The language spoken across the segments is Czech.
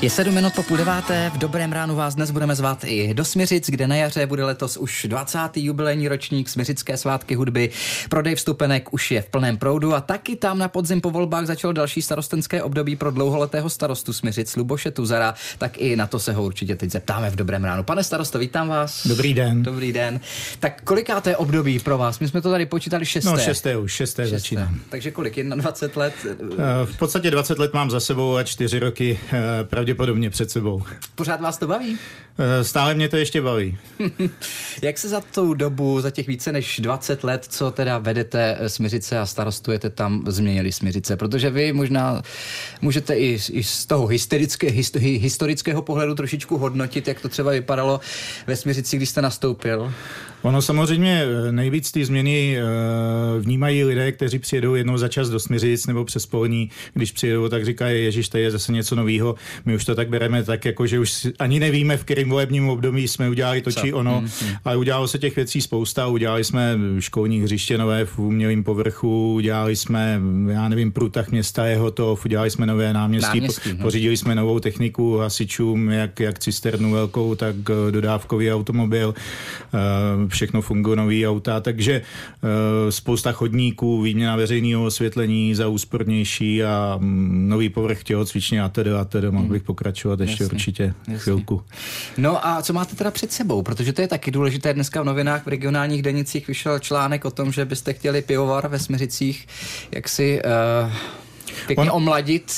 Je sedm minut po půl deváté, v dobrém ránu vás dnes budeme zvát i do Směřic, kde na jaře bude letos už 20. jubilejní ročník Směřické svátky hudby. Prodej vstupenek už je v plném proudu a taky tam na podzim po volbách začalo další starostenské období pro dlouholetého starostu Směřic Luboše Tuzara, tak i na to se ho určitě teď zeptáme v dobrém ránu. Pane starosto, vítám vás. Dobrý den. Dobrý den. Tak kolikáté období pro vás? My jsme to tady počítali šesté. No šesté už, šesté, šesté. začínám. Takže kolik? 21 let? Eh, v podstatě 20 let mám za sebou a čtyři roky eh, pravděpodobně před sebou. Pořád vás to baví? Eh, stále mě to ještě baví. Jak se za tu dobu, za těch více než 20 let, co teda vedete eh, Směřice a starostujete tam, změnili Směřice? Protože vy možná můžete i, i z toho historické, historického pohledu trošičku hodnotit, jak to třeba vypadalo ve Směřici, když jste nastoupil. Ono samozřejmě eh, nejvíc ty změny vnímají lidé, kteří přijedou jednou za čas do Směřic nebo přes Polní. Když přijedou, tak říkají, Ježíš, to je zase něco nového. My už to tak bereme tak, jako že už ani nevíme, v kterém volebním období jsme udělali to či ono, mm-hmm. ale udělalo se těch věcí spousta. Udělali jsme školní hřiště nové v umělém povrchu, udělali jsme, já nevím, průtah města je hotov, udělali jsme nové náměstí, náměstí po, no. pořídili jsme novou techniku hasičům, jak, jak cisternu velkou, tak eh, dodávkový automobil. Uh, všechno fungují nový auta, takže uh, spousta chodníků, výměna veřejného osvětlení za úspornější a um, nový povrch tělocvičně a tedy a tedy. Mohl bych pokračovat ještě jasně, určitě jasně. chvilku. No a co máte teda před sebou? Protože to je taky důležité. Dneska v novinách v regionálních denicích vyšel článek o tom, že byste chtěli pivovar ve Směřicích jak si uh, pěkně On... omladit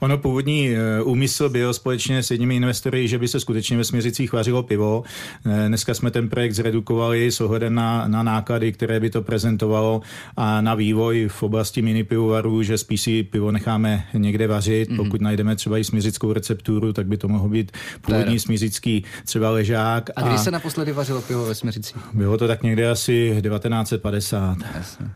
Ono původní eh, úmysl byl společně s jedními investory, že by se skutečně ve Směřicích vařilo pivo. Eh, dneska jsme ten projekt zredukovali s ohledem na, na náklady, které by to prezentovalo a na vývoj v oblasti mini pivovarů, že spíš si pivo necháme někde vařit. Mm-hmm. Pokud najdeme třeba i směřickou recepturu, tak by to mohl být původní směřický třeba ležák. A kdy a se naposledy vařilo pivo ve Směřicích? Bylo to tak někde asi 1950. Jasně.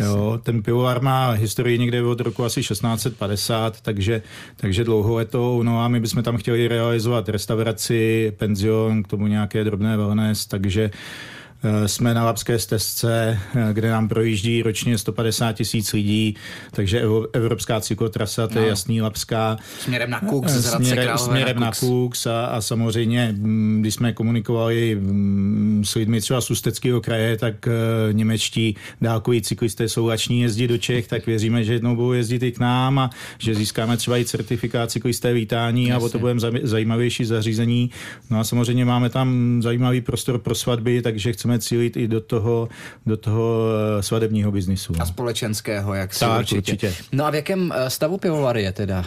Jo, ten pivovar má historii někde od roku asi 1650, takže, takže dlouholetou. No a my bychom tam chtěli realizovat restauraci, penzion, k tomu nějaké drobné wellness, takže Eh, jsme na Lapské stezce, eh, kde nám projíždí ročně 150 tisíc lidí, takže evropská cyklotrasa, to je no. jasný Lapská. Směrem na Kux, eh, směrem, směrem na Kux a, a samozřejmě, mm, když jsme komunikovali mm, s lidmi třeba z Ústeckého kraje, tak němečtí dálkoví cyklisté jsou lační jezdit do Čech, tak věříme, že jednou budou jezdit i k nám a že získáme třeba i certifikát cyklisté vítání Jasně. a o to budeme zajímavější zařízení. No a samozřejmě máme tam zajímavý prostor pro svatby, takže chceme chceme cílit i do toho, do toho eh, svadebního biznisu. A společenského, jak si tak, určitě. určitě. No a v jakém eh, stavu pivovary je teda?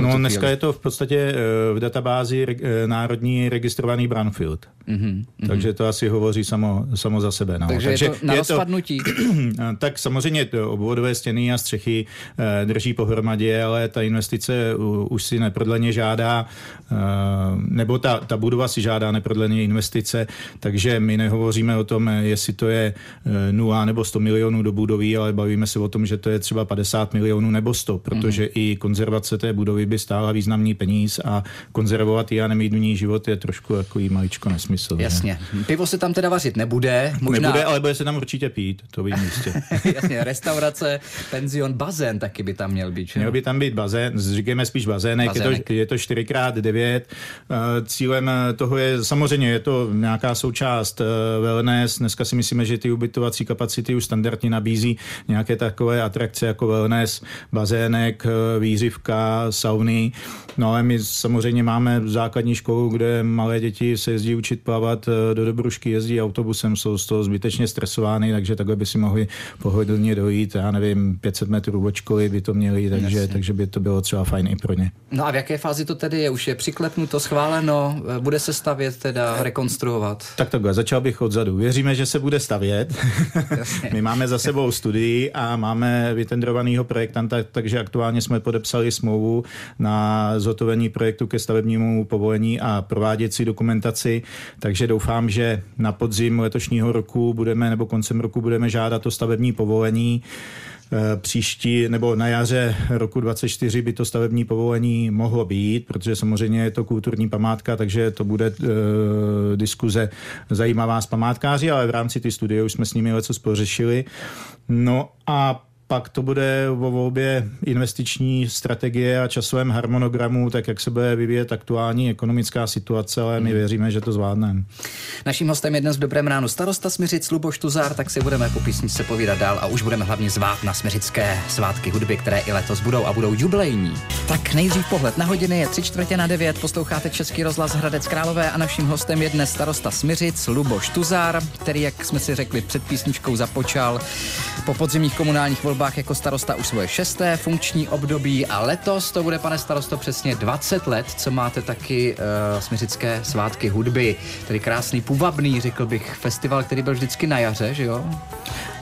No dneska chvíli? je to v podstatě eh, v databázi národní registrovaný Brownfield. Mm-hmm, Takže to asi hovoří samo, samo za sebe. No. Takže, Takže je to na je To, tak samozřejmě to obvodové stěny a střechy drží pohromadě, ale ta investice už si neprodleně žádá, nebo ta, ta budova si žádá neprodleně investice, takže my nehovoříme o tom, jestli to je 0 nebo 100 milionů do budovy, ale bavíme se o tom, že to je třeba 50 milionů nebo 100, protože mm-hmm. i konzervace té budovy by stála významný peníz a konzervovat ji a nemít v ní život je trošku jako jí maličko nesmysl. Jasně. Ne? Pivo se tam teda vařit nebude. Možná... Nebude, ale bude se tam určitě pít, to vím jistě. Jasně, restaurace, penzion, bazén taky by tam měl být. Že? Měl by tam být bazén, říkáme spíš bazének, bazének. je to, je to 4x9. Eh, cílem toho je, samozřejmě je to nějaká součást eh, wellness. Dneska si myslíme, že ty ubytovací kapacity už standardně nabízí nějaké takové atrakce jako wellness, bazének, eh, výřivka, sauny. No ale my samozřejmě máme základní školu, kde malé děti se jezdí učit plavat eh, do Dobrušky, jezdí autobusem, jsou z toho zbytečně stresovány, takže takhle by si mohli pohodlně dojít, já nevím, 500 metrů od školy by to měli, takže, takže by to bylo třeba fajn i pro ně. No a v jaké fázi to tedy je? Už je přiklepnuto, schváleno, bude se stavět teda, rekonstruovat? Tak takhle, začal bych odzadu. Věříme, že se bude stavět. My máme za sebou studii a máme vytendrovaného projektanta, takže aktuálně jsme podepsali smlouvu na zhotovení projektu ke stavebnímu povolení a prováděcí dokumentaci, takže doufám, že na podzim letošního roku budeme, nebo koncem roku budeme žádat o stavební povolení. Eh, příští nebo na jaře roku 2024 by to stavební povolení mohlo být, protože samozřejmě je to kulturní památka, takže to bude uh, diskuze zajímavá s památkáři, ale v rámci ty studie už jsme s nimi něco spořešili. No a pak to bude o volbě investiční strategie a časovém harmonogramu, tak jak se bude vyvíjet aktuální ekonomická situace, ale my hmm. věříme, že to zvládneme. Naším hostem je dnes v Dobrém ránu starosta Smiřic Luboš Tuzár, tak si budeme po písničce povídat dál a už budeme hlavně zvát na smiřické svátky hudby, které i letos budou a budou jubilejní. Tak nejdřív pohled na hodiny je tři čtvrtě na devět, posloucháte Český rozhlas Hradec Králové a naším hostem je dnes starosta Smiřic Luboš Tuzár, který, jak jsme si řekli před písničkou, započal po podzimních komunálních volbách jako starosta už svoje šesté funkční období a letos to bude, pane starosto, přesně 20 let, co máte taky uh, smiřické svátky hudby, tedy krásný, půvabný, řekl bych, festival, který byl vždycky na jaře, že jo?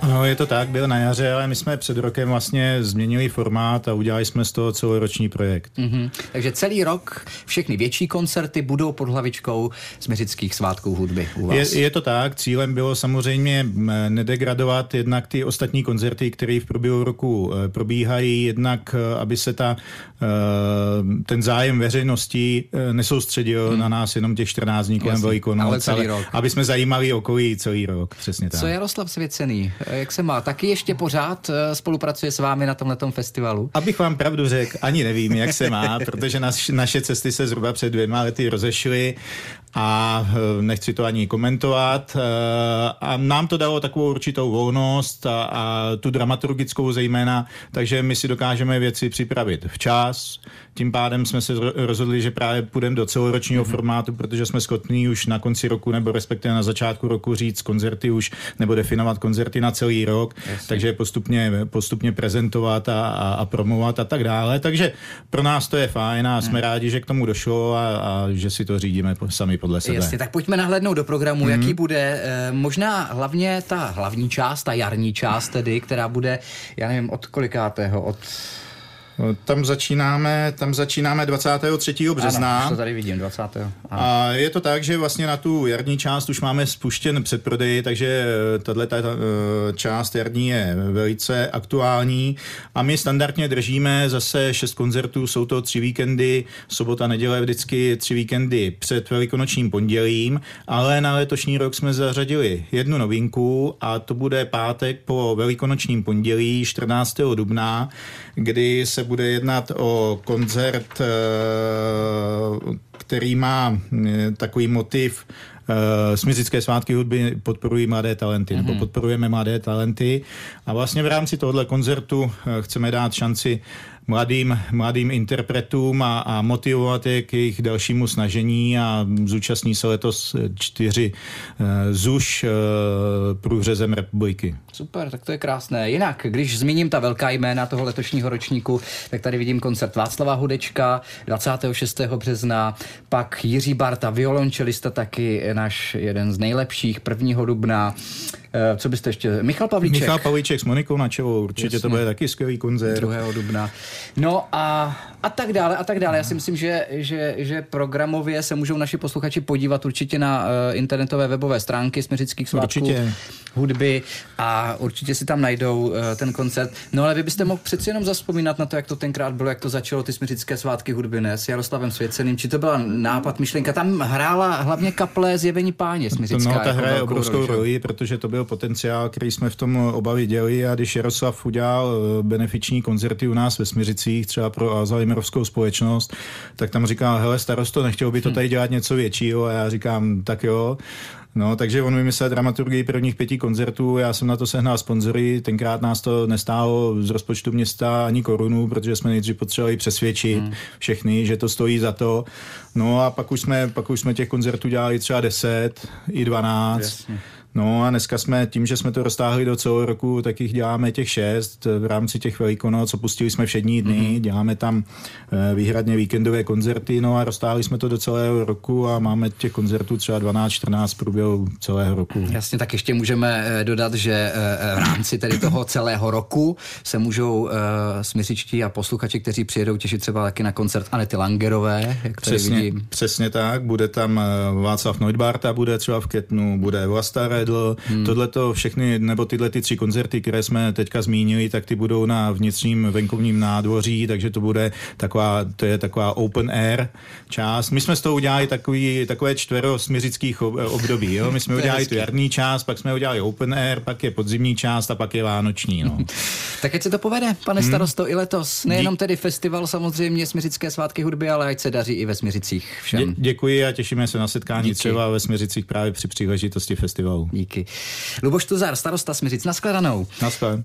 Ano, je to tak, byl na jaře, ale my jsme před rokem vlastně změnili formát a udělali jsme z toho celoroční projekt. Mm-hmm. Takže celý rok všechny větší koncerty budou pod hlavičkou směřických svátků hudby u vás. Je, je to tak, cílem bylo samozřejmě nedegradovat jednak ty ostatní koncerty, které v průběhu roku e, probíhají, jednak e, aby se ta, e, ten zájem veřejnosti nesoustředil hmm. na nás jenom těch 14 dní kolem Velikonoc, ale, celý ale rok. aby jsme zajímali okolí celý rok, přesně tak. Co Jaroslav Svěcený, jak se má? Taky ještě pořád spolupracuje s vámi na tomhle festivalu? Abych vám pravdu řekl, ani nevím, jak se má, protože naš, naše cesty se zhruba před dvěma lety rozešly a eh, nechci to ani komentovat. Eh, a nám to dalo takovou určitou volnost a, a tu dramaturgickou zejména, takže my si dokážeme věci připravit včas. Tím pádem jsme se rozhodli, že právě půjdeme do celoročního mm-hmm. formátu, protože jsme schopni už na konci roku nebo respektive na začátku roku říct koncerty už nebo definovat koncerty na celý rok, Jasně. takže postupně, postupně prezentovat a, a, a promovat a tak dále. Takže pro nás to je fajn a jsme mm. rádi, že k tomu došlo a, a že si to řídíme sami podle sebe. Jasně, tak pojďme nahlédnout do programu, mm. jaký bude eh, možná hlavně ta hlavní část, ta jarní část tedy, která bude, já nevím, od kolikátého, od tam začínáme, tam začínáme 23. března. Ano, to tady vidím, 20. Ano. A je to tak, že vlastně na tu jarní část už máme spuštěn předprodej, takže eh, tahle ta, eh, část jarní je velice aktuální a my standardně držíme zase šest koncertů, jsou to tři víkendy, sobota, neděle vždycky tři víkendy před velikonočním pondělím, ale na letošní rok jsme zařadili jednu novinku a to bude pátek po velikonočním pondělí 14. dubna, kdy se bude jednat o koncert, eh, který má eh, takový motiv Smizické svátky hudby podporují mladé talenty, mm-hmm. nebo mhm. podporujeme mladé talenty. A vlastně v rámci tohoto koncertu chceme dát šanci mladým, mladým interpretům a, a motivovat je k jejich dalšímu snažení a zúčastní se letos čtyři uh, ZUŠ uh, průřezem republiky. Super, tak to je krásné. Jinak, když zmíním ta velká jména toho letošního ročníku, tak tady vidím koncert Václava Hudečka 26. března, pak Jiří Barta, violončelista taky náš jeden z nejlepších 1. dubna. Eh, co byste ještě? Michal Pavlíček. Michal Pavlíček s Monikou Načevou, určitě Jasně. to bude taky skvělý koncert. 2. dubna. No a, a tak dále, a tak dále. Já si myslím, že, že, že programově se můžou naši posluchači podívat určitě na uh, internetové webové stránky Směřických svátků určitě. hudby a určitě si tam najdou uh, ten koncert. No ale vy byste mohl přeci jenom zaspomínat na to, jak to tenkrát bylo, jak to začalo ty Směřické svátky hudby ne, s Jaroslavem Svěceným. Či to byla nápad, myšlenka? Tam hrála hlavně kaple zjevení páně Směřická. No, ta jako hraje obrovskou roli, protože to byl potenciál, který jsme v tom oba viděli a když Jaroslav udělal eh, benefiční koncerty u nás ve Smiřicích, třeba pro Alzheimerovskou společnost, tak tam říkal, hele starosto, nechtěl by to hm. tady dělat něco většího a já říkám, tak jo. No, takže on vymyslel dramaturgii prvních pěti koncertů, já jsem na to sehnal sponzory, tenkrát nás to nestálo z rozpočtu města ani korunu, protože jsme nejdřív potřebovali přesvědčit hmm. všechny, že to stojí za to. No a pak už jsme, pak už jsme těch koncertů dělali třeba 10 i 12. Jasně. No a dneska jsme tím, že jsme to roztáhli do celého roku, tak jich děláme těch šest v rámci těch velikonoc, opustili jsme všední dny, mm-hmm. děláme tam eh, výhradně víkendové koncerty, no a roztáhli jsme to do celého roku a máme těch koncertů třeba 12-14 průběhu celého roku. Jasně, tak ještě můžeme eh, dodat, že eh, v rámci tedy toho celého roku se můžou smysičtí a posluchači, kteří přijedou těšit třeba taky na koncert Anety Langerové, jak přesně, vidím. Přesně tak, bude tam Václav Neudbarta, bude třeba v Ketnu, bude Vlastare zavedl. Hmm. Tohle to všechny, nebo tyhle ty tři koncerty, které jsme teďka zmínili, tak ty budou na vnitřním venkovním nádvoří, takže to bude taková, to je taková open air část. My jsme z toho udělali takový, takové čtvero směřických období. Jo? My jsme udělali tu jarní část, pak jsme udělali open air, pak je podzimní část a pak je vánoční. No. tak ať se to povede, pane hmm. starosto, hmm. i letos. Nejenom tedy festival samozřejmě Směřické svátky hudby, ale ať se daří i ve Směřicích všem. Dě- děkuji a těšíme se na setkání Díky. třeba ve Směřicích právě při příležitosti festivalu. Díky. Luboš Tuzar, starosta Směřic, nashledanou. Naschle.